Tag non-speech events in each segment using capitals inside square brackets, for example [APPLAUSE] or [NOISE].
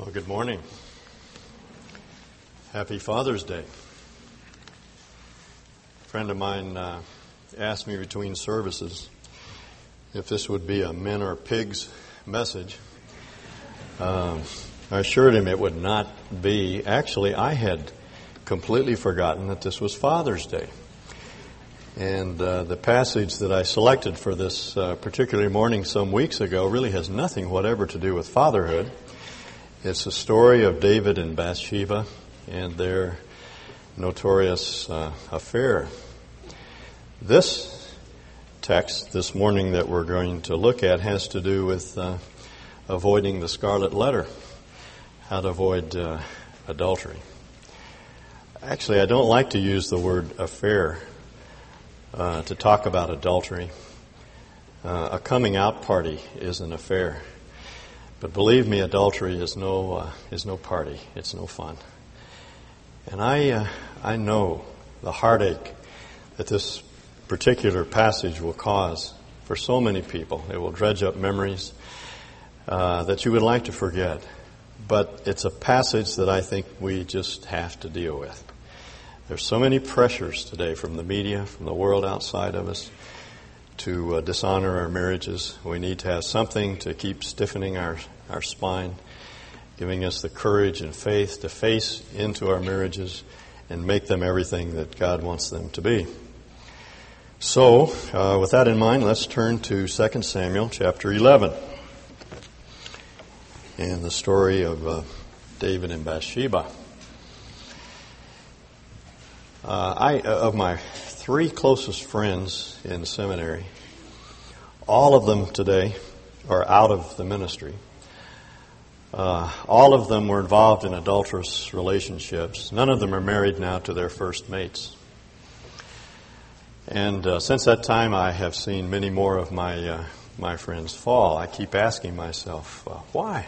Well, good morning. Happy Father's Day. A friend of mine uh, asked me between services if this would be a men or pigs message. Um, I assured him it would not be. Actually, I had completely forgotten that this was Father's Day. And uh, the passage that I selected for this uh, particular morning some weeks ago really has nothing whatever to do with fatherhood. It's the story of David and Bathsheba and their notorious uh, affair. This text this morning that we're going to look at has to do with uh, avoiding the scarlet letter, how to avoid uh, adultery. Actually, I don't like to use the word affair uh, to talk about adultery. Uh, a coming out party is an affair. But believe me, adultery is no, uh, is no party. It's no fun. And I, uh, I know the heartache that this particular passage will cause for so many people. It will dredge up memories uh, that you would like to forget. But it's a passage that I think we just have to deal with. There's so many pressures today from the media, from the world outside of us, to uh, dishonor our marriages. We need to have something to keep stiffening our, our spine, giving us the courage and faith to face into our marriages and make them everything that God wants them to be. So, uh, with that in mind, let's turn to 2 Samuel chapter 11 and the story of uh, David and Bathsheba. Uh, I, uh, of my three closest friends in seminary, all of them today are out of the ministry. Uh, all of them were involved in adulterous relationships. None of them are married now to their first mates. And uh, since that time, I have seen many more of my uh, my friends fall. I keep asking myself, uh, why?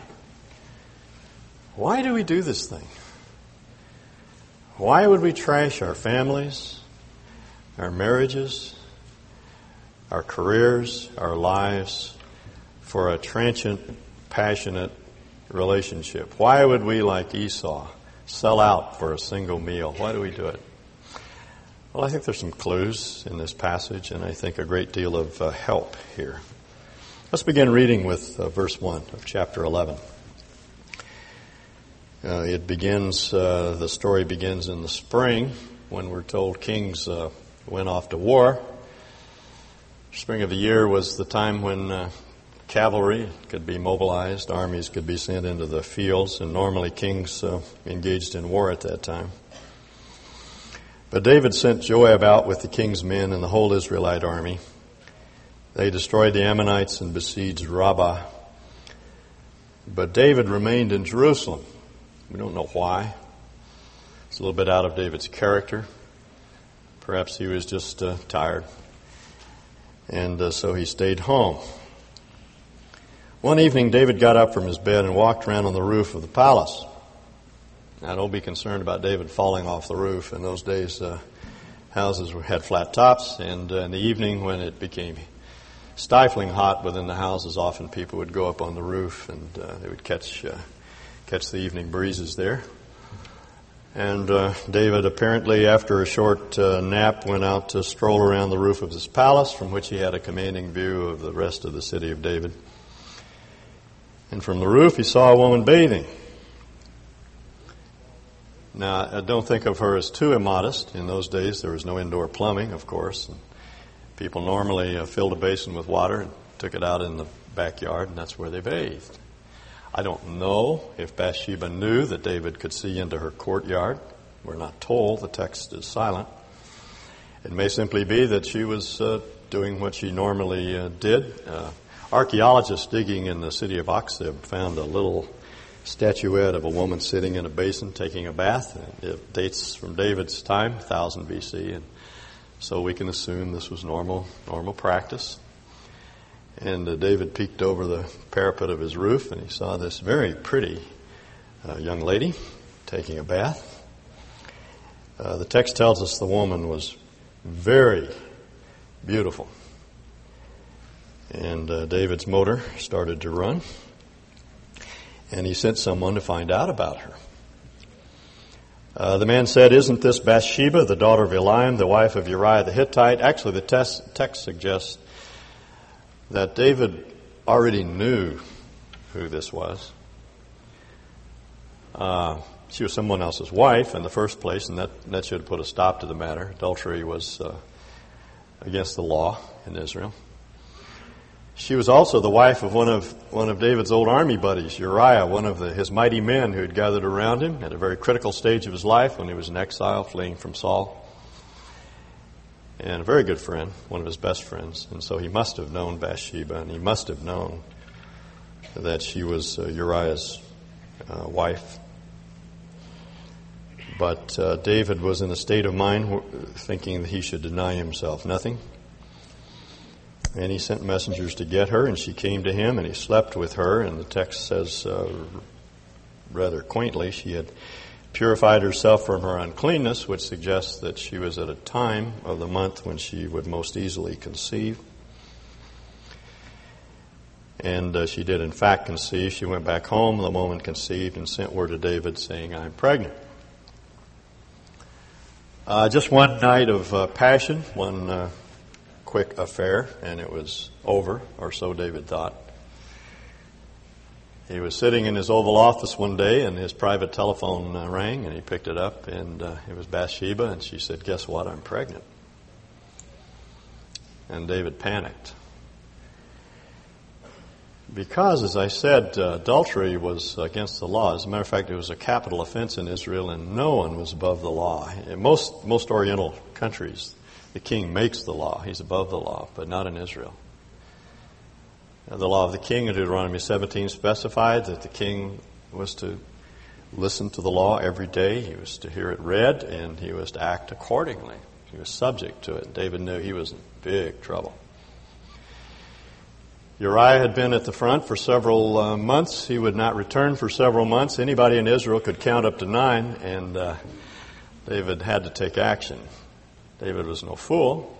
Why do we do this thing? Why would we trash our families, our marriages, our careers, our lives for a transient, passionate relationship? Why would we, like Esau, sell out for a single meal? Why do we do it? Well, I think there's some clues in this passage, and I think a great deal of uh, help here. Let's begin reading with uh, verse 1 of chapter 11. Uh, it begins, uh, the story begins in the spring when we're told kings uh, went off to war. Spring of the year was the time when uh, cavalry could be mobilized, armies could be sent into the fields, and normally kings uh, engaged in war at that time. But David sent Joab out with the king's men and the whole Israelite army. They destroyed the Ammonites and besieged Rabbah. But David remained in Jerusalem. We don't know why. It's a little bit out of David's character. Perhaps he was just uh, tired. And uh, so he stayed home. One evening, David got up from his bed and walked around on the roof of the palace. Now, don't be concerned about David falling off the roof. In those days, uh, houses had flat tops, and uh, in the evening, when it became stifling hot within the houses, often people would go up on the roof and uh, they would catch uh, catch the evening breezes there. And uh, David apparently, after a short uh, nap, went out to stroll around the roof of his palace, from which he had a commanding view of the rest of the city of David. And from the roof, he saw a woman bathing. Now, I don't think of her as too immodest. In those days, there was no indoor plumbing, of course. And people normally uh, filled a basin with water and took it out in the backyard, and that's where they bathed. I don't know if Bathsheba knew that David could see into her courtyard. We're not told. The text is silent. It may simply be that she was uh, doing what she normally uh, did. Uh, archaeologists digging in the city of Achzib found a little statuette of a woman sitting in a basin taking a bath. It dates from David's time, 1000 BC, and so we can assume this was normal normal practice. And uh, David peeked over the parapet of his roof and he saw this very pretty uh, young lady taking a bath. Uh, the text tells us the woman was very beautiful. And uh, David's motor started to run. and he sent someone to find out about her. Uh, the man said, Isn't this Bathsheba, the daughter of Eliam, the wife of Uriah the Hittite? Actually, the text, text suggests that David already knew who this was. Uh, she was someone else's wife in the first place, and that, that should have put a stop to the matter. Adultery was uh, against the law in Israel. She was also the wife of one of one of David's old army buddies, Uriah, one of the, his mighty men who had gathered around him at a very critical stage of his life when he was in exile, fleeing from Saul. And a very good friend, one of his best friends. And so he must have known Bathsheba, and he must have known that she was uh, Uriah's uh, wife. But uh, David was in a state of mind thinking that he should deny himself nothing. And he sent messengers to get her, and she came to him, and he slept with her. And the text says, uh, rather quaintly, she had purified herself from her uncleanness, which suggests that she was at a time of the month when she would most easily conceive. And uh, she did, in fact, conceive. She went back home the moment conceived and sent word to David saying, I'm pregnant. Uh, just one night of uh, passion, one uh, quick affair, and it was over, or so David thought. He was sitting in his Oval Office one day, and his private telephone uh, rang, and he picked it up, and uh, it was Bathsheba, and she said, Guess what? I'm pregnant. And David panicked. Because, as I said, uh, adultery was against the law. As a matter of fact, it was a capital offense in Israel, and no one was above the law. In most, most Oriental countries, the king makes the law. He's above the law, but not in Israel. The law of the king in Deuteronomy 17 specified that the king was to listen to the law every day. He was to hear it read, and he was to act accordingly. He was subject to it. David knew he was in big trouble. Uriah had been at the front for several uh, months. He would not return for several months. Anybody in Israel could count up to nine, and uh, David had to take action. David was no fool.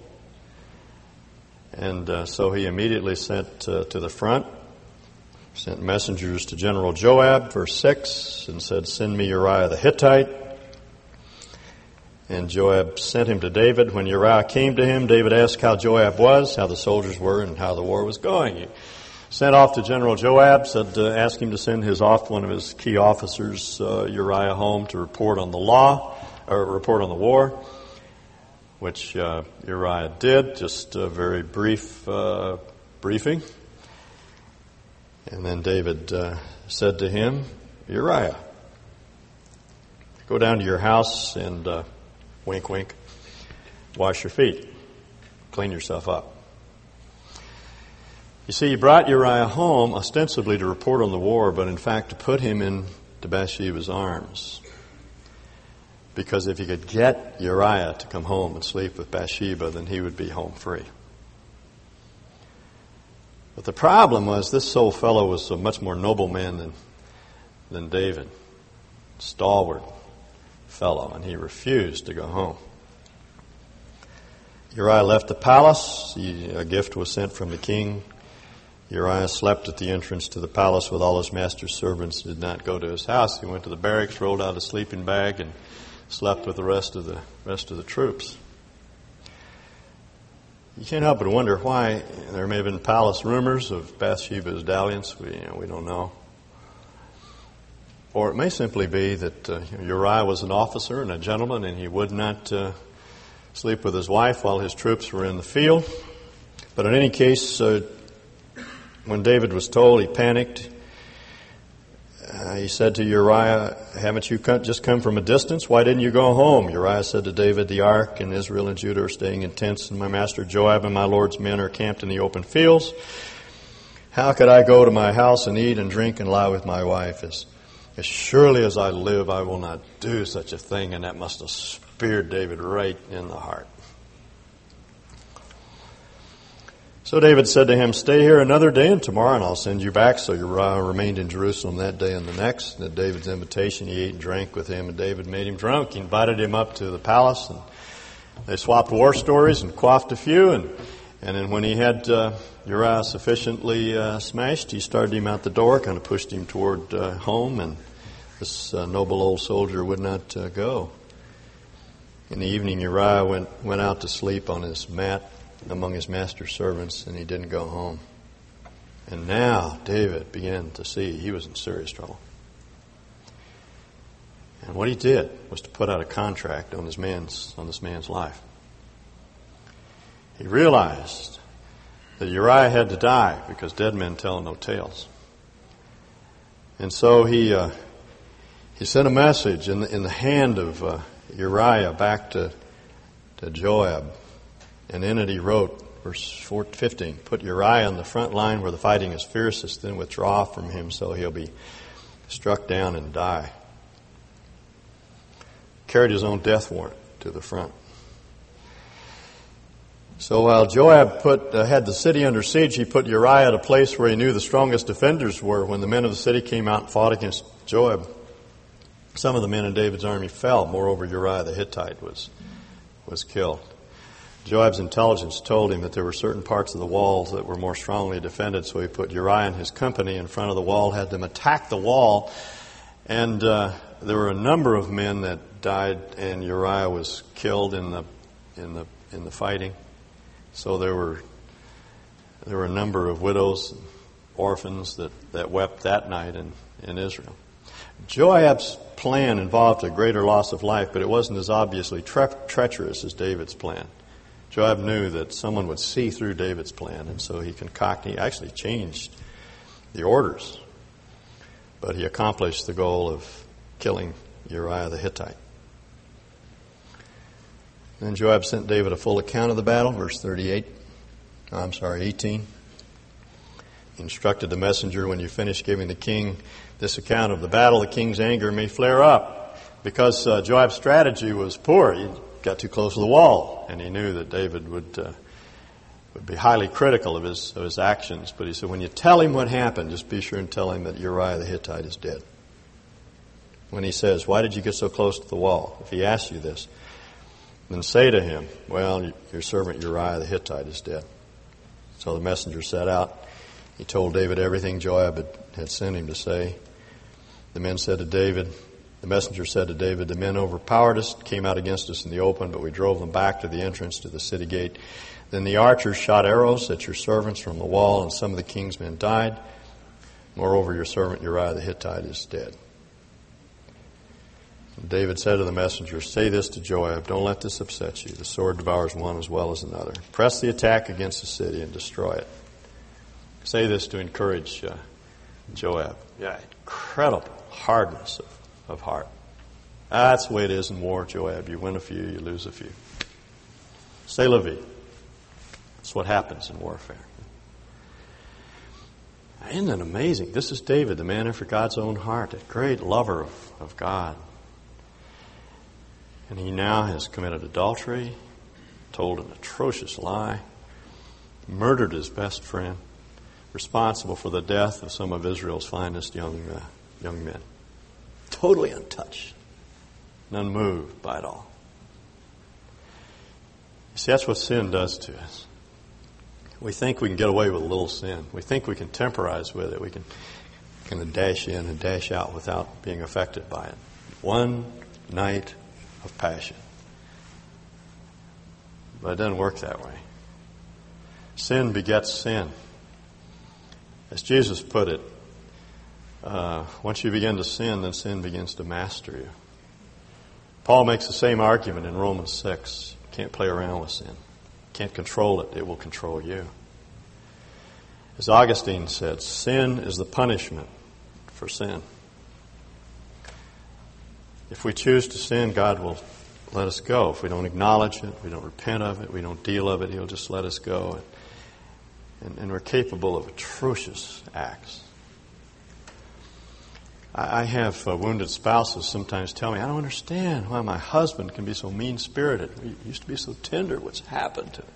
And uh, so he immediately sent uh, to the front, sent messengers to General Joab, verse 6, and said, Send me Uriah the Hittite. And Joab sent him to David. When Uriah came to him, David asked how Joab was, how the soldiers were, and how the war was going. He sent off to General Joab, said, uh, asked him to send his off one of his key officers, uh, Uriah, home to report on the law, or report on the war which uh, Uriah did, just a very brief uh, briefing. And then David uh, said to him, Uriah, go down to your house and uh, wink, wink, wash your feet, clean yourself up. You see, he brought Uriah home ostensibly to report on the war, but in fact to put him into Bathsheba's arms. Because if he could get Uriah to come home and sleep with Bathsheba, then he would be home free. But the problem was this old fellow was a much more noble man than, than David. Stalwart fellow, and he refused to go home. Uriah left the palace. He, a gift was sent from the king. Uriah slept at the entrance to the palace with all his master's servants, did not go to his house. He went to the barracks, rolled out a sleeping bag, and slept with the rest of the rest of the troops. You can't help but wonder why there may have been palace rumors of Bathsheba's dalliance. We, you know, we don't know. Or it may simply be that uh, Uriah was an officer and a gentleman, and he would not uh, sleep with his wife while his troops were in the field. But in any case, uh, when David was told, he panicked. Uh, he said to Uriah, Haven't you just come from a distance? Why didn't you go home? Uriah said to David, The ark and Israel and Judah are staying in tents, and my master Joab and my Lord's men are camped in the open fields. How could I go to my house and eat and drink and lie with my wife? As, as surely as I live, I will not do such a thing. And that must have speared David right in the heart. So David said to him, Stay here another day, and tomorrow and I'll send you back. So Uriah remained in Jerusalem that day and the next. And at David's invitation, he ate and drank with him, and David made him drunk. He invited him up to the palace, and they swapped war stories and quaffed a few. And And then when he had uh, Uriah sufficiently uh, smashed, he started him out the door, kind of pushed him toward uh, home, and this uh, noble old soldier would not uh, go. In the evening, Uriah went, went out to sleep on his mat among his master's servants, and he didn't go home. And now David began to see he was in serious trouble. And what he did was to put out a contract on this man's on this man's life. He realized that Uriah had to die because dead men tell no tales. And so he uh, he sent a message in the, in the hand of uh, Uriah back to to Joab, it he wrote, verse 15, "Put Uriah on the front line where the fighting is fiercest, then withdraw from him, so he'll be struck down and die." carried his own death warrant to the front. So while Joab put, uh, had the city under siege, he put Uriah at a place where he knew the strongest defenders were. When the men of the city came out and fought against Joab, some of the men in David's army fell. Moreover, Uriah the Hittite was, was killed. Joab's intelligence told him that there were certain parts of the walls that were more strongly defended, so he put Uriah and his company in front of the wall, had them attack the wall, and uh, there were a number of men that died, and Uriah was killed in the in the in the fighting. So there were there were a number of widows, orphans that, that wept that night in, in Israel. Joab's plan involved a greater loss of life, but it wasn't as obviously tre- treacherous as David's plan. Joab knew that someone would see through David's plan, and so he concocted, he actually changed the orders. But he accomplished the goal of killing Uriah the Hittite. Then Joab sent David a full account of the battle, verse 38. I'm sorry, 18. He instructed the messenger, when you finish giving the king this account of the battle, the king's anger may flare up. Because uh, Joab's strategy was poor. He got too close to the wall, and he knew that David would, uh, would be highly critical of his, of his actions. But he said, when you tell him what happened, just be sure and tell him that Uriah the Hittite is dead. When he says, Why did you get so close to the wall? If he asks you this, then say to him, Well, your servant Uriah the Hittite is dead. So the messenger set out. He told David everything Joab had, had sent him to say. The men said to David, the messenger said to David, The men overpowered us, came out against us in the open, but we drove them back to the entrance to the city gate. Then the archers shot arrows at your servants from the wall, and some of the king's men died. Moreover, your servant Uriah the Hittite is dead. David said to the messenger, Say this to Joab, don't let this upset you. The sword devours one as well as another. Press the attack against the city and destroy it. Say this to encourage uh, Joab. Yeah, incredible hardness of, of heart. That's the way it is in war, Joab. You win a few, you lose a few. C'est la vie. That's what happens in warfare. Isn't that amazing? This is David, the man after God's own heart, a great lover of, of God. And he now has committed adultery, told an atrocious lie, murdered his best friend, responsible for the death of some of Israel's finest young, uh, young men. Totally untouched and unmoved by it all. You see, that's what sin does to us. We think we can get away with a little sin. We think we can temporize with it. We can kind of dash in and dash out without being affected by it. One night of passion. But it doesn't work that way. Sin begets sin. As Jesus put it, uh, once you begin to sin, then sin begins to master you. Paul makes the same argument in Romans 6. You can't play around with sin. You can't control it, it will control you. As Augustine said, sin is the punishment for sin. If we choose to sin, God will let us go. If we don't acknowledge it, we don't repent of it, we don't deal of it, He'll just let us go. And, and we're capable of atrocious acts. I, have uh, wounded spouses sometimes tell me, I don't understand why my husband can be so mean spirited. He used to be so tender. What's happened to him?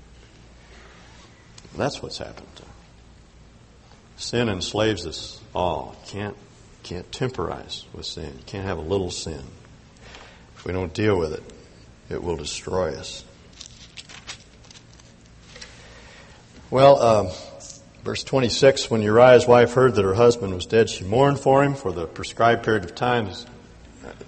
That's what's happened to him. Sin enslaves us all. Can't can't temporize with sin. You can't have a little sin If we don't deal with it, it will destroy us. Well, um, verse 26 when Uriah's wife heard that her husband was dead, she mourned for him for the prescribed period of time.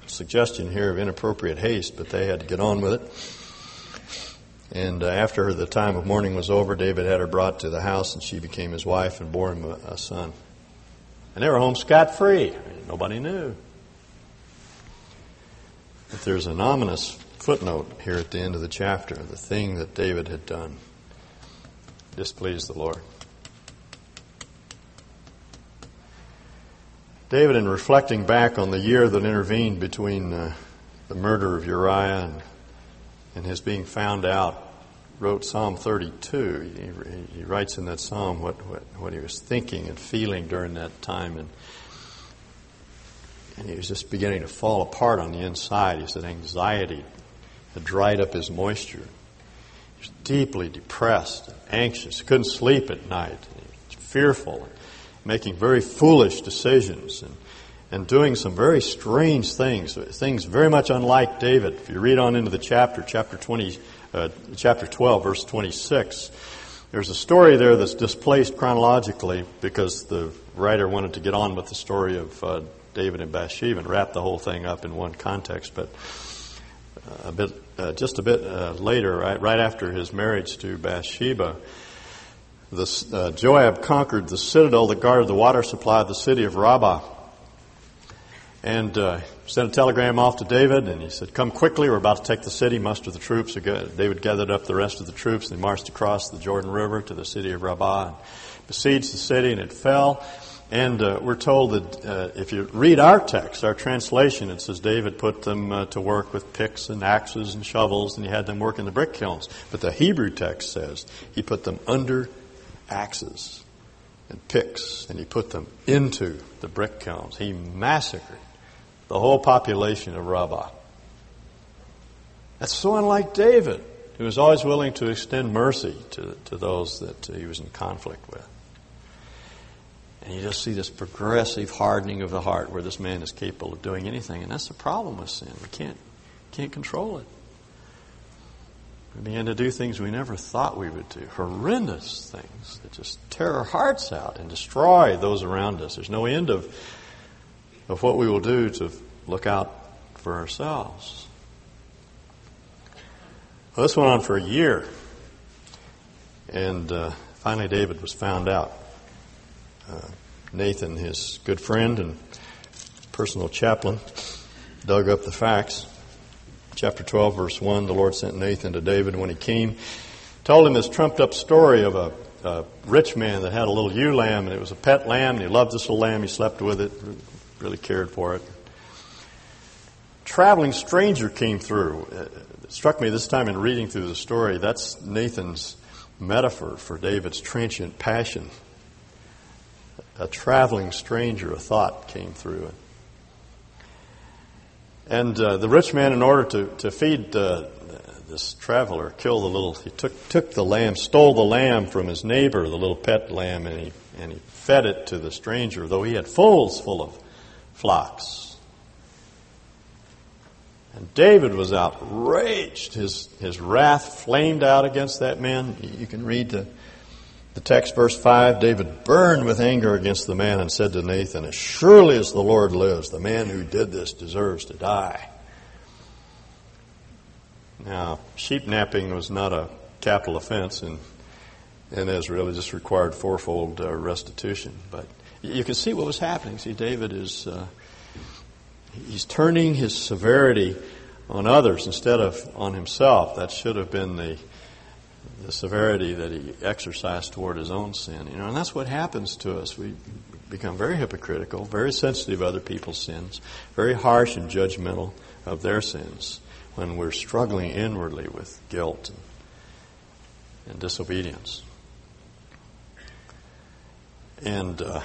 Suggestion here of inappropriate haste, but they had to get on with it. And uh, after the time of mourning was over, David had her brought to the house, and she became his wife and bore him a son. And they were home scot free. Nobody knew. But there's an ominous footnote here at the end of the chapter the thing that David had done displeased the Lord. David, in reflecting back on the year that intervened between uh, the murder of Uriah and, and, his being found out, wrote Psalm 32. He, he writes in that psalm what, what, what, he was thinking and feeling during that time. And, and he was just beginning to fall apart on the inside. He said anxiety had dried up his moisture. He was deeply depressed, and anxious, couldn't sleep at night, fearful, making very foolish decisions, and, and doing some very strange things, things very much unlike David. If you read on into the chapter, chapter 20, uh, chapter 12, verse 26, there's a story there that's displaced chronologically because the writer wanted to get on with the story of uh, David and Bathsheba and wrap the whole thing up in one context. But uh, a bit, uh, just a bit uh, later, right, right after his marriage to Bathsheba, the, uh, Joab conquered the citadel that guarded the water supply of the city of Rabbah. And uh, sent a telegram off to David, and he said, Come quickly, we're about to take the city, muster the troops. David gathered up the rest of the troops, and they marched across the Jordan River to the city of Rabbah and besieged the city, and it fell. And uh, we're told that uh, if you read our text, our translation, it says David put them uh, to work with picks and axes and shovels, and he had them work in the brick kilns. But the Hebrew text says he put them under axes and picks, and he put them into the brick kilns. He massacred the whole population of Rabbah. That's so unlike David, who was always willing to extend mercy to, to those that he was in conflict with. And you just see this progressive hardening of the heart where this man is capable of doing anything. And that's the problem with sin. We can't, can't control it. We begin to do things we never thought we would do. Horrendous things that just tear our hearts out and destroy those around us. There's no end of, of what we will do to look out for ourselves. Well, this went on for a year. And uh, finally, David was found out. Uh, Nathan, his good friend and personal chaplain, dug up the facts. Chapter 12, verse 1, the Lord sent Nathan to David when he came, told him this trumped up story of a, a rich man that had a little ewe lamb, and it was a pet lamb, and he loved this little lamb. He slept with it, really cared for it. Traveling stranger came through. Uh, it struck me this time in reading through the story, that's Nathan's metaphor for David's transient passion a traveling stranger, a thought came through. And uh, the rich man, in order to, to feed uh, this traveler, killed the little, he took, took the lamb, stole the lamb from his neighbor, the little pet lamb, and he, and he fed it to the stranger, though he had folds full of flocks. And David was outraged. His, his wrath flamed out against that man. You can read the the text, verse 5 David burned with anger against the man and said to Nathan, As surely as the Lord lives, the man who did this deserves to die. Now, sheep napping was not a capital offense in, in Israel. It just required fourfold uh, restitution. But you can see what was happening. See, David is uh, he's turning his severity on others instead of on himself. That should have been the the severity that he exercised toward his own sin. You know, and that's what happens to us. We become very hypocritical, very sensitive to other people's sins, very harsh and judgmental of their sins when we're struggling inwardly with guilt and, and disobedience. And uh,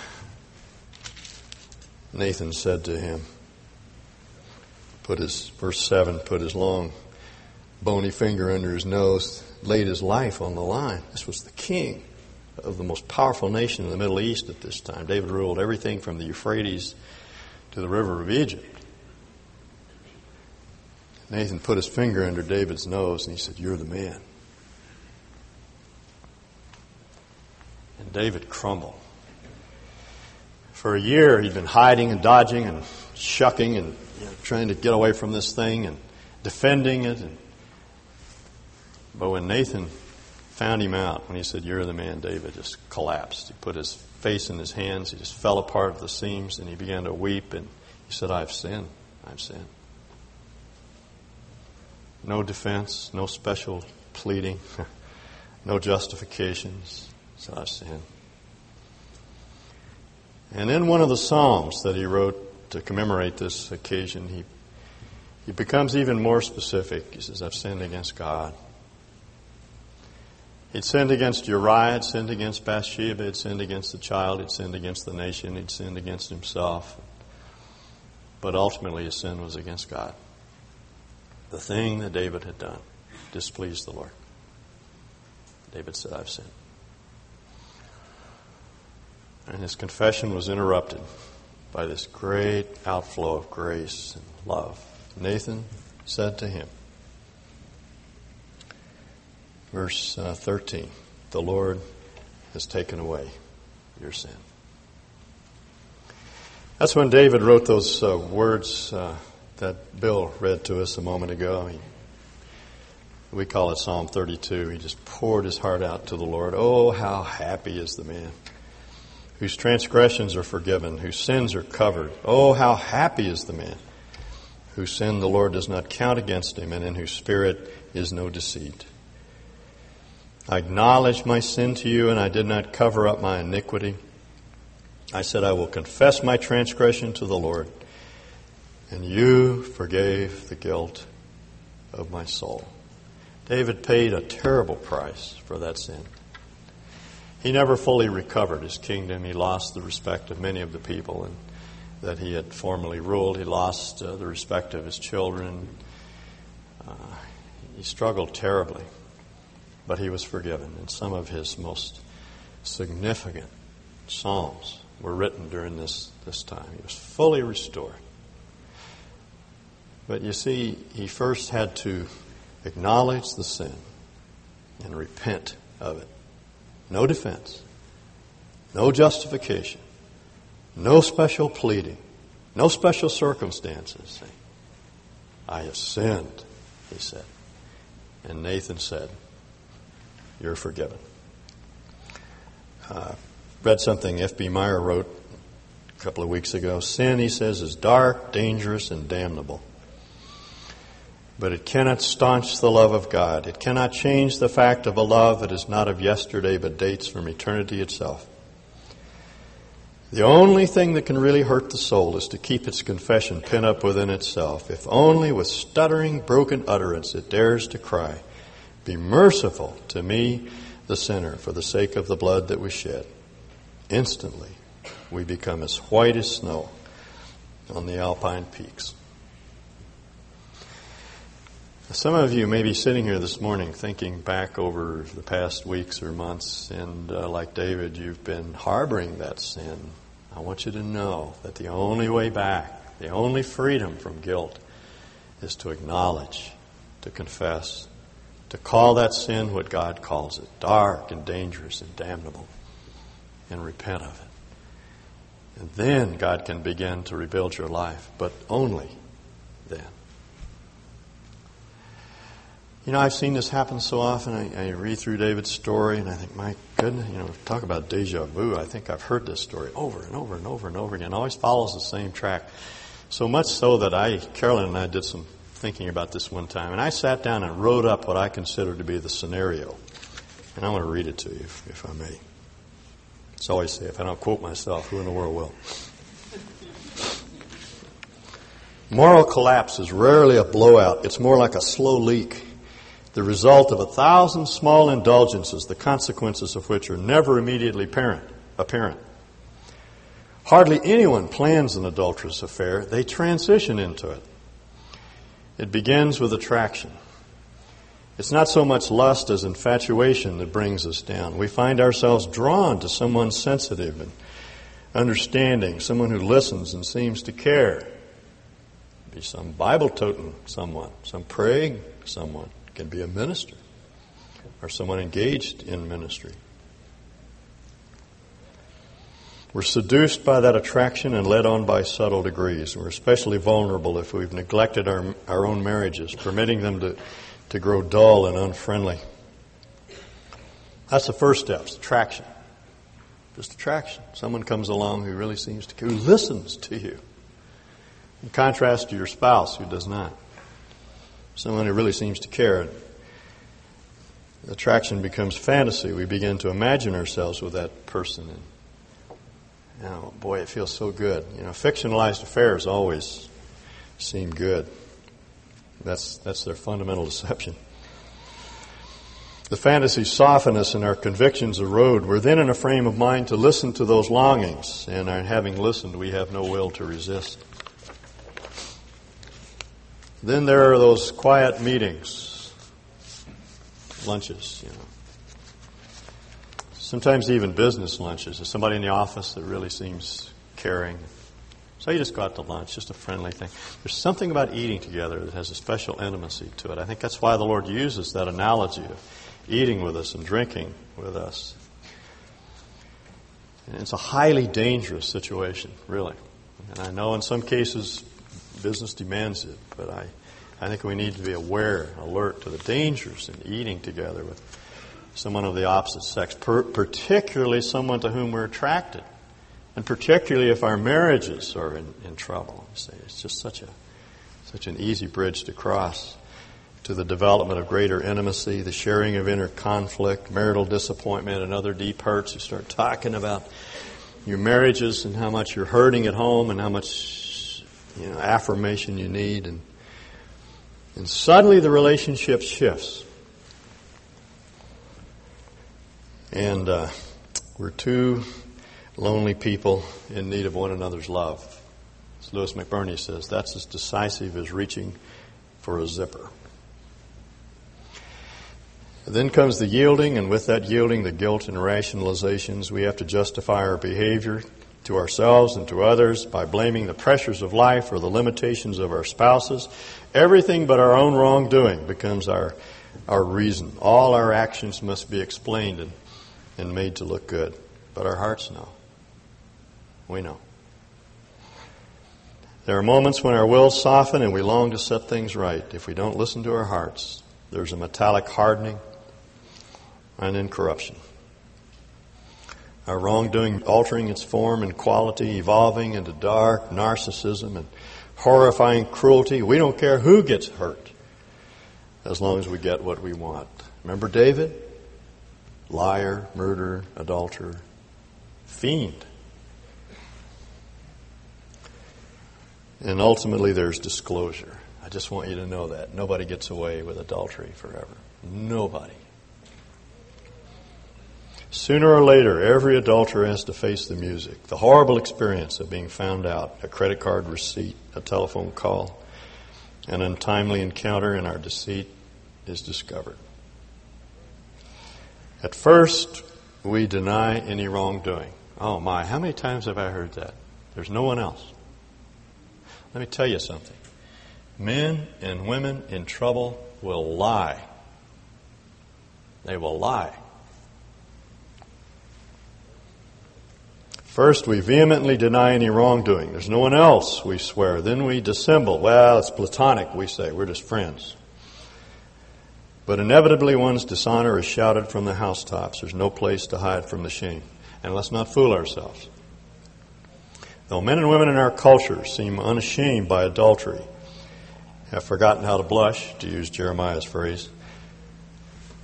Nathan said to him, put his, verse 7, put his long bony finger under his nose, laid his life on the line. This was the king of the most powerful nation in the Middle East at this time. David ruled everything from the Euphrates to the river of Egypt. Nathan put his finger under David's nose and he said, You're the man. And David crumbled. For a year, he'd been hiding and dodging and shucking and you know, trying to get away from this thing and defending it. And, but when Nathan found him out, when he said, You're the man, David just collapsed. He put his face in his hands, he just fell apart at the seams, and he began to weep. And he said, I've sinned. I've sinned. No defense, no special pleading, [LAUGHS] no justifications. He said, I've sinned. And in one of the Psalms that he wrote to commemorate this occasion, he, he becomes even more specific. He says, I've sinned against God. He'd sinned against Uriah, he'd sinned against Bathsheba, he'd sinned against the child, he'd sinned against the nation, he'd sinned against himself. But ultimately, his sin was against God. The thing that David had done displeased the Lord. David said, I've sinned. And his confession was interrupted by this great outflow of grace and love. Nathan said to him, verse uh, 13, The Lord has taken away your sin. That's when David wrote those uh, words uh, that Bill read to us a moment ago. He, we call it Psalm 32. He just poured his heart out to the Lord. Oh, how happy is the man whose transgressions are forgiven, whose sins are covered. Oh, how happy is the man whose sin the Lord does not count against him and in whose spirit is no deceit. I acknowledged my sin to you and I did not cover up my iniquity. I said, I will confess my transgression to the Lord, and you forgave the guilt of my soul. David paid a terrible price for that sin. He never fully recovered his kingdom. He lost the respect of many of the people and that he had formerly ruled. He lost uh, the respect of his children. Uh, he struggled terribly, but he was forgiven. And some of his most significant psalms were written during this, this time. He was fully restored. But you see, he first had to acknowledge the sin and repent of it. No defense, no justification, no special pleading, no special circumstances. I have sinned, he said. And Nathan said, You're forgiven. Uh, read something F.B. Meyer wrote a couple of weeks ago. Sin, he says, is dark, dangerous, and damnable. But it cannot staunch the love of God. It cannot change the fact of a love that is not of yesterday but dates from eternity itself. The only thing that can really hurt the soul is to keep its confession pent up within itself. If only with stuttering, broken utterance it dares to cry, Be merciful to me, the sinner, for the sake of the blood that was shed. Instantly, we become as white as snow on the alpine peaks. Some of you may be sitting here this morning thinking back over the past weeks or months, and uh, like David, you've been harboring that sin. I want you to know that the only way back, the only freedom from guilt, is to acknowledge, to confess, to call that sin what God calls it dark and dangerous and damnable, and repent of it. And then God can begin to rebuild your life, but only then. You know, I've seen this happen so often. I, I, read through David's story and I think, my goodness, you know, talk about deja vu. I think I've heard this story over and over and over and over again. It always follows the same track. So much so that I, Carolyn and I did some thinking about this one time. And I sat down and wrote up what I consider to be the scenario. And I want to read it to you, if, if I may. It's always say, if I don't quote myself, who in the world will? Moral collapse is rarely a blowout. It's more like a slow leak the result of a thousand small indulgences, the consequences of which are never immediately apparent. apparent. Hardly anyone plans an adulterous affair, they transition into it. It begins with attraction. It's not so much lust as infatuation that brings us down. We find ourselves drawn to someone sensitive and understanding, someone who listens and seems to care. Be some Bible toting someone, some praying someone. It can be a minister or someone engaged in ministry. We're seduced by that attraction and led on by subtle degrees. We're especially vulnerable if we've neglected our, our own marriages, permitting them to, to grow dull and unfriendly. That's the first step, attraction. Just attraction. Someone comes along who really seems to, who listens to you. In contrast to your spouse who does not. Someone who really seems to care. Attraction becomes fantasy. We begin to imagine ourselves with that person Boy, it feels so good. You know, fictionalized affairs always seem good. That's, that's their fundamental deception. The fantasies soften us and our convictions erode. We're then in a frame of mind to listen to those longings, and uh, having listened, we have no will to resist. Then there are those quiet meetings, lunches, you know. Sometimes even business lunches. There's somebody in the office that really seems caring. So you just go out to lunch, just a friendly thing. There's something about eating together that has a special intimacy to it. I think that's why the Lord uses that analogy of eating with us and drinking with us. And it's a highly dangerous situation, really. And I know in some cases business demands it, but I, I think we need to be aware, alert to the dangers in eating together with someone of the opposite sex, per- particularly someone to whom we're attracted, and particularly if our marriages are in, in trouble. It's just such a such an easy bridge to cross to the development of greater intimacy, the sharing of inner conflict, marital disappointment, and other deep hurts. You start talking about your marriages and how much you're hurting at home and how much you know, affirmation you need, and and suddenly the relationship shifts. And uh, we're two lonely people in need of one another's love. As Louis McBurney says, that's as decisive as reaching for a zipper. Then comes the yielding, and with that yielding, the guilt and rationalizations. We have to justify our behavior to ourselves and to others by blaming the pressures of life or the limitations of our spouses. Everything but our own wrongdoing becomes our, our reason. All our actions must be explained and and made to look good. But our hearts know. We know. There are moments when our wills soften and we long to set things right. If we don't listen to our hearts, there's a metallic hardening and incorruption. Our wrongdoing altering its form and quality, evolving into dark narcissism and horrifying cruelty. We don't care who gets hurt as long as we get what we want. Remember David? Liar, murderer, adulterer, fiend. And ultimately, there's disclosure. I just want you to know that. Nobody gets away with adultery forever. Nobody. Sooner or later, every adulterer has to face the music, the horrible experience of being found out, a credit card receipt, a telephone call, an untimely encounter, and our deceit is discovered. At first, we deny any wrongdoing. Oh my, how many times have I heard that? There's no one else. Let me tell you something. Men and women in trouble will lie. They will lie. First, we vehemently deny any wrongdoing. There's no one else, we swear. Then we dissemble. Well, it's platonic, we say. We're just friends. But inevitably, one's dishonor is shouted from the housetops. There's no place to hide from the shame. And let's not fool ourselves. Though men and women in our culture seem unashamed by adultery, have forgotten how to blush, to use Jeremiah's phrase,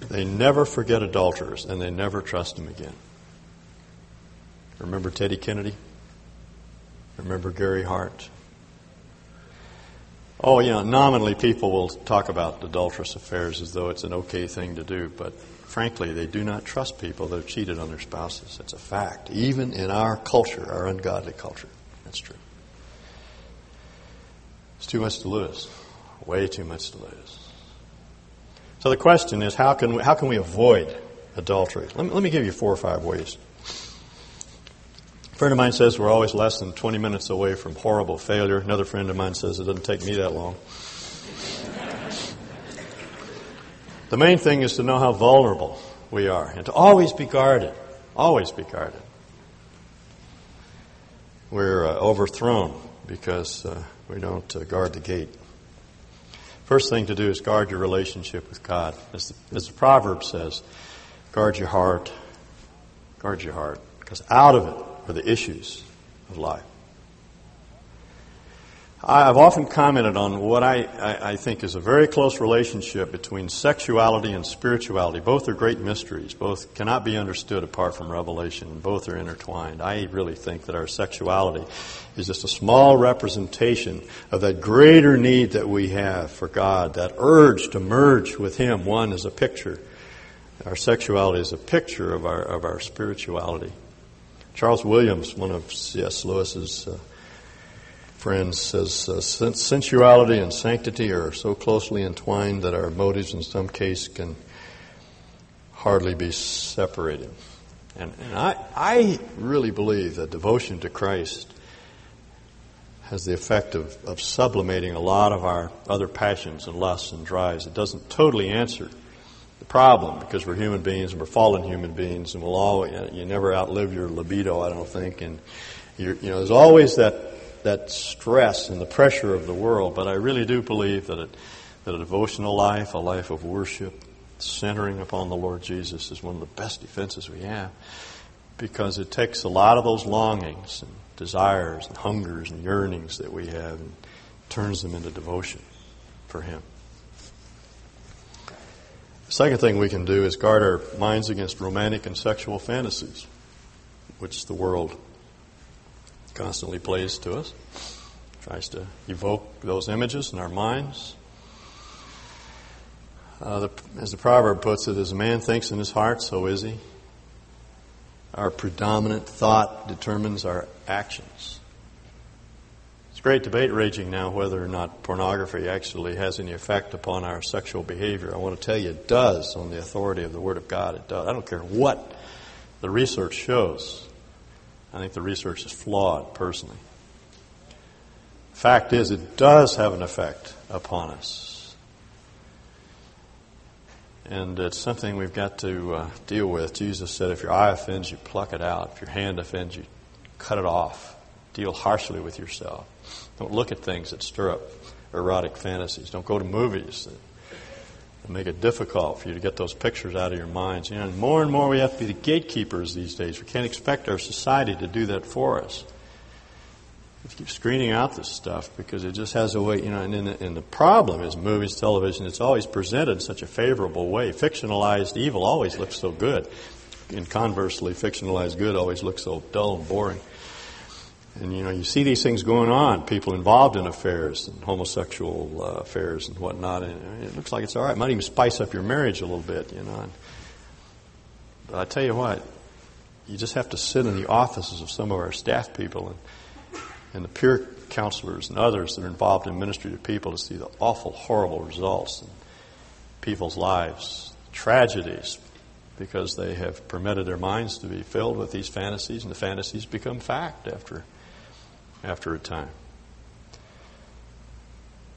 they never forget adulterers and they never trust them again. Remember Teddy Kennedy? Remember Gary Hart? Oh, you know, nominally people will talk about adulterous affairs as though it's an okay thing to do, but frankly, they do not trust people that have cheated on their spouses. It's a fact, even in our culture, our ungodly culture. That's true. It's too much to lose. Way too much to lose. So the question is, how can we, how can we avoid adultery? Let me, let me give you four or five ways. Friend of mine says we're always less than 20 minutes away from horrible failure. Another friend of mine says it doesn't take me that long. the main thing is to know how vulnerable we are and to always be guarded. Always be guarded. we're uh, overthrown because uh, we don't uh, guard the gate. First thing to do is guard your relationship with God. As the, as the proverb says, guard your heart. Guard your heart. Because out of it are the issues of life. I've often commented on what I, I, I, think is a very close relationship between sexuality and spirituality. Both are great mysteries. Both cannot be understood apart from revelation. Both are intertwined. I really think that our sexuality is just a small representation of that greater need that we have for God, that urge to merge with Him. One is a picture. Our sexuality is a picture of our, of our spirituality. Charles Williams, one of C.S. Lewis's uh, friends, says uh, sensuality and sanctity are so closely entwined that our motives in some case can hardly be separated. And, and I, I really believe that devotion to Christ has the effect of, of sublimating a lot of our other passions and lusts and drives. It doesn't totally answer the problem because we're human beings and we're fallen human beings and we'll always, you never outlive your libido, I don't think. And you know, there's always that that stress and the pressure of the world, but I really do believe that, it, that a devotional life, a life of worship, centering upon the Lord Jesus is one of the best defenses we have because it takes a lot of those longings and desires and hungers and yearnings that we have and turns them into devotion for Him. The second thing we can do is guard our minds against romantic and sexual fantasies, which the world constantly plays to us, tries to evoke those images in our minds. Uh, the, as the proverb puts it, as a man thinks in his heart, so is he. Our predominant thought determines our actions. It's a great debate raging now whether or not pornography actually has any effect upon our sexual behavior. I want to tell you it does on the authority of the Word of God. It does. I don't care what the research shows. I think the research is flawed, personally. Fact is, it does have an effect upon us. And it's something we've got to uh, deal with. Jesus said, if your eye offends you, pluck it out. If your hand offends you, cut it off. Deal harshly with yourself. Don't look at things that stir up erotic fantasies. Don't go to movies that make it difficult for you to get those pictures out of your minds. You know, and more and more we have to be the gatekeepers these days. We can't expect our society to do that for us. We keep screening out this stuff because it just has a way, you know, and, the, and the problem is movies, television, it's always presented in such a favorable way. Fictionalized evil always looks so good. And conversely, fictionalized good always looks so dull and boring. And you know, you see these things going on, people involved in affairs and homosexual uh, affairs and whatnot, and it looks like it's all right. It might even spice up your marriage a little bit, you know. But I tell you what, you just have to sit in the offices of some of our staff people and, and the peer counselors and others that are involved in ministry to people to see the awful, horrible results in people's lives, tragedies, because they have permitted their minds to be filled with these fantasies, and the fantasies become fact after after a time.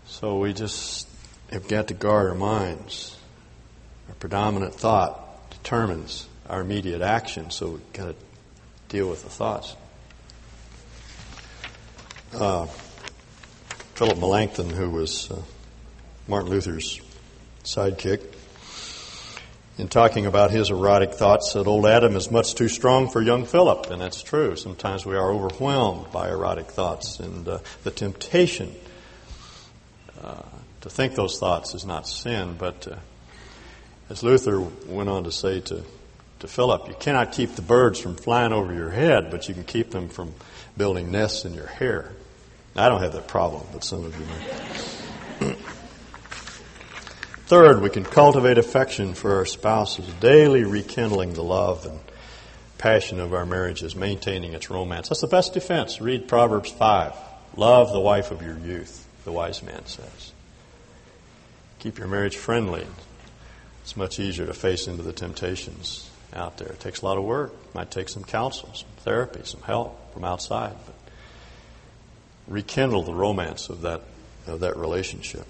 So we just have got to guard our minds. Our predominant thought determines our immediate action, so we've got to deal with the thoughts. Uh, Philip Melanchthon, who was uh, Martin Luther's sidekick, in talking about his erotic thoughts that old Adam is much too strong for young Philip, and that's true. Sometimes we are overwhelmed by erotic thoughts, and uh, the temptation uh, to think those thoughts is not sin. But uh, as Luther went on to say to, to Philip, you cannot keep the birds from flying over your head, but you can keep them from building nests in your hair. I don't have that problem, but some of you may. Third, we can cultivate affection for our spouses, daily rekindling the love and passion of our marriages, maintaining its romance. That's the best defense. Read Proverbs 5. Love the wife of your youth, the wise man says. Keep your marriage friendly. It's much easier to face into the temptations out there. It takes a lot of work. It might take some counsel, some therapy, some help from outside. But rekindle the romance of that, of that relationship.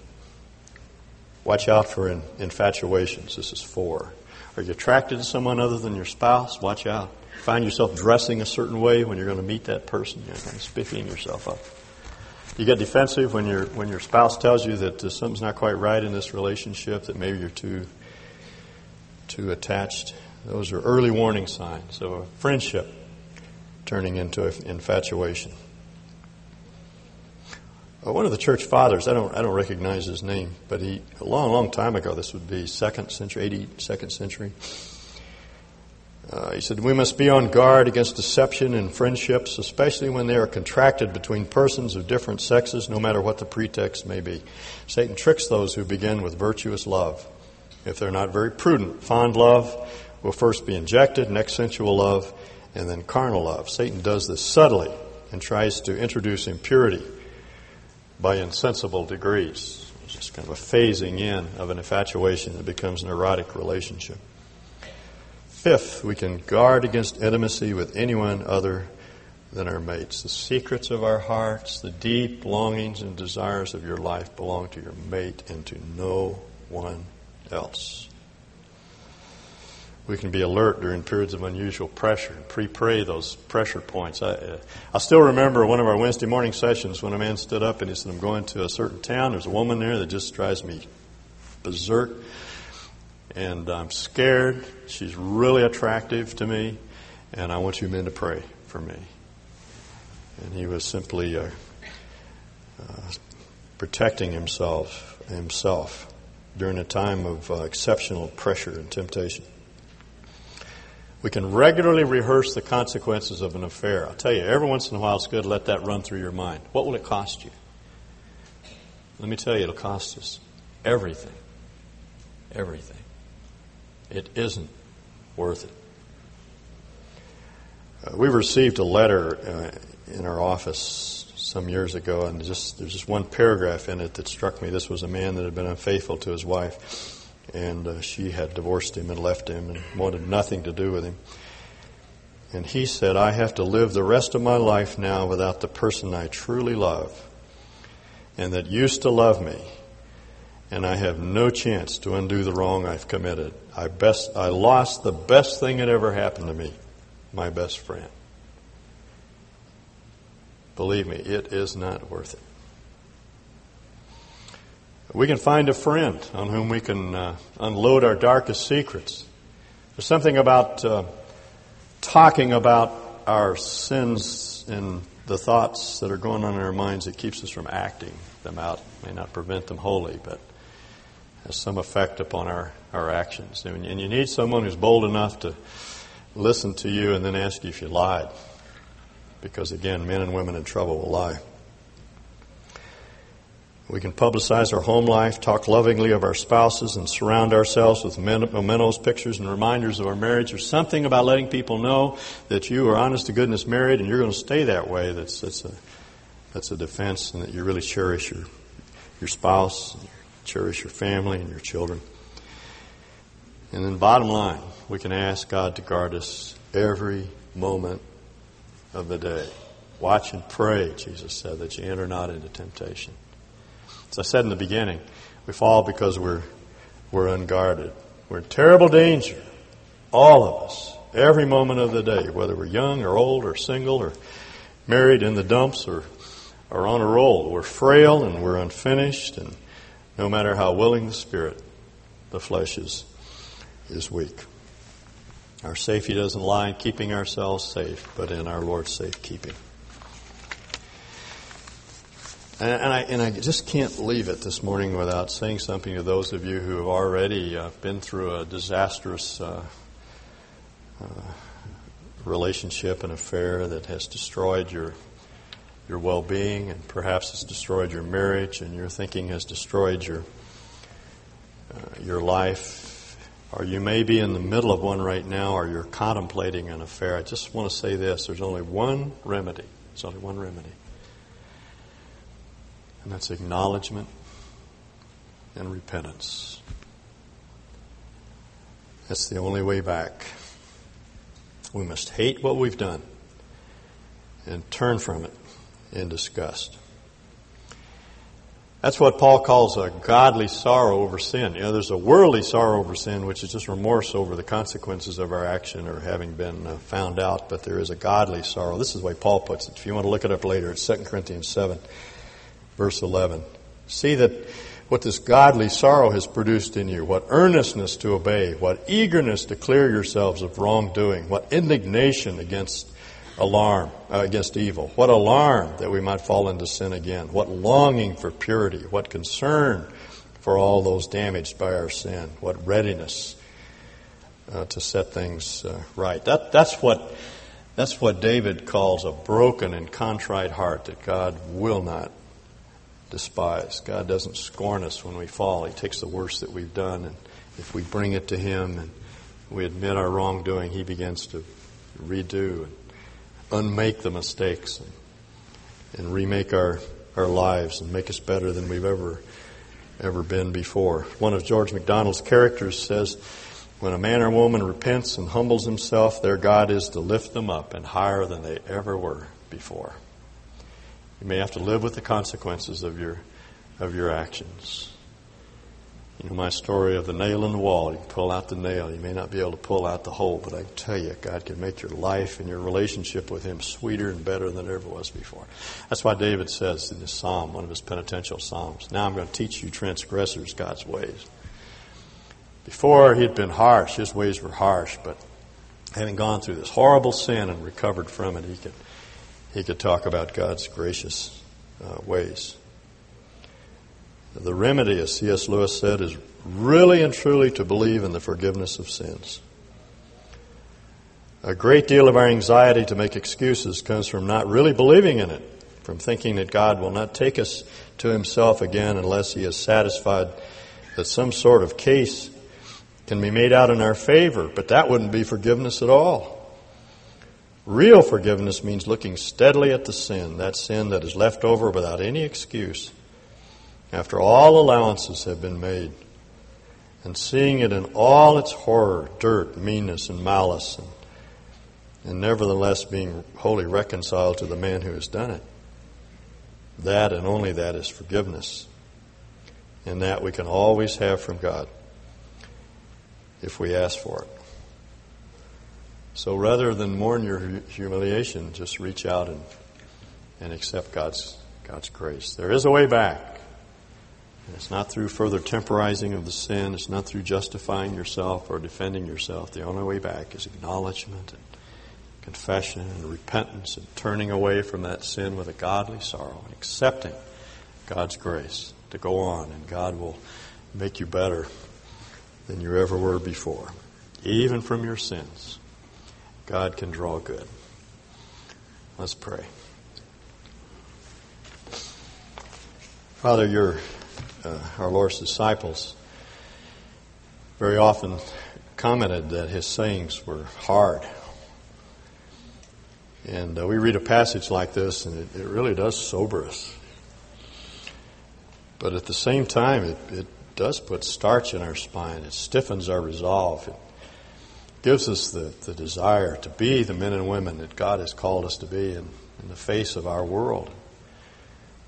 Watch out for infatuations. This is four. Are you attracted to someone other than your spouse? Watch out. Find yourself dressing a certain way when you're going to meet that person. You're kind of spiffing yourself up. You get defensive when your when your spouse tells you that uh, something's not quite right in this relationship. That maybe you're too too attached. Those are early warning signs of a friendship turning into an infatuation. Uh, one of the church fathers, I don't, I don't recognize his name, but he, a long, long time ago, this would be second century, 82nd century, uh, he said, We must be on guard against deception in friendships, especially when they are contracted between persons of different sexes, no matter what the pretext may be. Satan tricks those who begin with virtuous love. If they're not very prudent, fond love will first be injected, next sensual love, and then carnal love. Satan does this subtly and tries to introduce impurity by insensible degrees. It's just kind of a phasing in of an infatuation that becomes an erotic relationship. Fifth, we can guard against intimacy with anyone other than our mates. The secrets of our hearts, the deep longings and desires of your life belong to your mate and to no one else. We can be alert during periods of unusual pressure and pre-pray those pressure points. I, uh, I still remember one of our Wednesday morning sessions when a man stood up and he said, I'm going to a certain town. There's a woman there that just drives me berserk. And I'm scared. She's really attractive to me. And I want you men to pray for me. And he was simply uh, uh, protecting himself, himself during a time of uh, exceptional pressure and temptation. We can regularly rehearse the consequences of an affair. I'll tell you, every once in a while it's good to let that run through your mind. What will it cost you? Let me tell you, it'll cost us everything. Everything. It isn't worth it. Uh, we received a letter uh, in our office some years ago, and just there's just one paragraph in it that struck me. This was a man that had been unfaithful to his wife and uh, she had divorced him and left him and wanted nothing to do with him. And he said, I have to live the rest of my life now without the person I truly love and that used to love me. And I have no chance to undo the wrong I've committed. I best, I lost the best thing that ever happened to me, my best friend. Believe me, it is not worth it. We can find a friend on whom we can uh, unload our darkest secrets. There's something about uh, talking about our sins and the thoughts that are going on in our minds that keeps us from acting them out. It may not prevent them wholly, but has some effect upon our, our actions. And you need someone who's bold enough to listen to you and then ask you if you lied. Because again, men and women in trouble will lie. We can publicize our home life, talk lovingly of our spouses, and surround ourselves with mementos, pictures, and reminders of our marriage. There's something about letting people know that you are honest to goodness married and you're going to stay that way. That's, that's, a, that's a defense, and that you really cherish your, your spouse, you cherish your family and your children. And then, bottom line, we can ask God to guard us every moment of the day. Watch and pray, Jesus said, that you enter not into temptation. As I said in the beginning, we fall because we're, we're unguarded. We're in terrible danger. All of us. Every moment of the day, whether we're young or old or single or married in the dumps or, or on a roll. We're frail and we're unfinished and no matter how willing the spirit, the flesh is, is weak. Our safety doesn't lie in keeping ourselves safe, but in our Lord's safekeeping. And, and, I, and I just can't leave it this morning without saying something to those of you who have already uh, been through a disastrous uh, uh, relationship and affair that has destroyed your your well-being and perhaps has destroyed your marriage and your thinking has destroyed your uh, your life. Or you may be in the middle of one right now or you're contemplating an affair. I just want to say this. There's only one remedy. There's only one remedy and that's acknowledgement and repentance. That's the only way back. We must hate what we've done and turn from it in disgust. That's what Paul calls a godly sorrow over sin. You know, there's a worldly sorrow over sin, which is just remorse over the consequences of our action or having been uh, found out, but there is a godly sorrow. This is the way Paul puts it. If you want to look it up later, it's 2 Corinthians 7, verse 11. See that what this godly sorrow has produced in you, what earnestness to obey, what eagerness to clear yourselves of wrongdoing, what indignation against alarm uh, against evil. What alarm that we might fall into sin again. What longing for purity. What concern for all those damaged by our sin. What readiness uh, to set things uh, right. That, that's what that's what David calls a broken and contrite heart that God will not despise. God doesn't scorn us when we fall. He takes the worst that we've done, and if we bring it to Him and we admit our wrongdoing, He begins to redo and unmake the mistakes and, and remake our, our lives and make us better than we've ever ever been before. One of George MacDonald's characters says, when a man or woman repents and humbles himself, their God is to lift them up and higher than they ever were before. You may have to live with the consequences of your of your actions. You know my story of the nail in the wall. You can pull out the nail. You may not be able to pull out the hole, but I tell you, God can make your life and your relationship with Him sweeter and better than it ever was before. That's why David says in this psalm, one of his penitential psalms, Now I'm going to teach you transgressors God's ways. Before he'd been harsh, his ways were harsh, but having gone through this horrible sin and recovered from it, he could, he could talk about God's gracious uh, ways. The remedy, as C.S. Lewis said, is really and truly to believe in the forgiveness of sins. A great deal of our anxiety to make excuses comes from not really believing in it, from thinking that God will not take us to Himself again unless He is satisfied that some sort of case can be made out in our favor, but that wouldn't be forgiveness at all. Real forgiveness means looking steadily at the sin, that sin that is left over without any excuse after all allowances have been made, and seeing it in all its horror, dirt, meanness, and malice, and, and nevertheless being wholly reconciled to the man who has done it. That and only that is forgiveness. And that we can always have from God if we ask for it. So rather than mourn your humiliation, just reach out and, and accept God's, God's grace. There is a way back. It's not through further temporizing of the sin. It's not through justifying yourself or defending yourself. The only way back is acknowledgement and confession and repentance and turning away from that sin with a godly sorrow and accepting God's grace to go on, and God will make you better than you ever were before. Even from your sins, God can draw good. Let's pray. Father, you're uh, our Lord's disciples very often commented that his sayings were hard. And uh, we read a passage like this, and it, it, really does sober us. But at the same time, it, it does put starch in our spine. It stiffens our resolve. It gives us the, the desire to be the men and women that God has called us to be in, in the face of our world,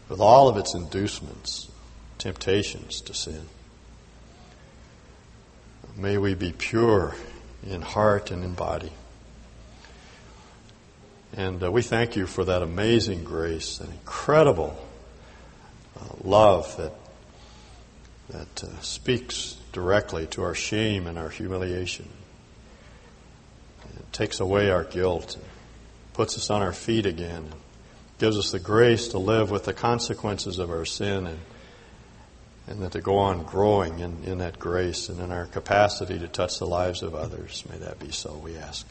with all of its inducements temptations to sin. May we be pure in heart and in body. And uh, we thank you for that amazing grace, that incredible uh, love that that uh, speaks directly to our shame and our humiliation. Takes away our guilt, puts us on our feet again, gives us the grace to live with the consequences of our sin and and that to go on growing in, in that grace and in our capacity to touch the lives of others. May that be so, we ask.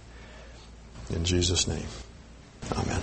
In Jesus' name, amen.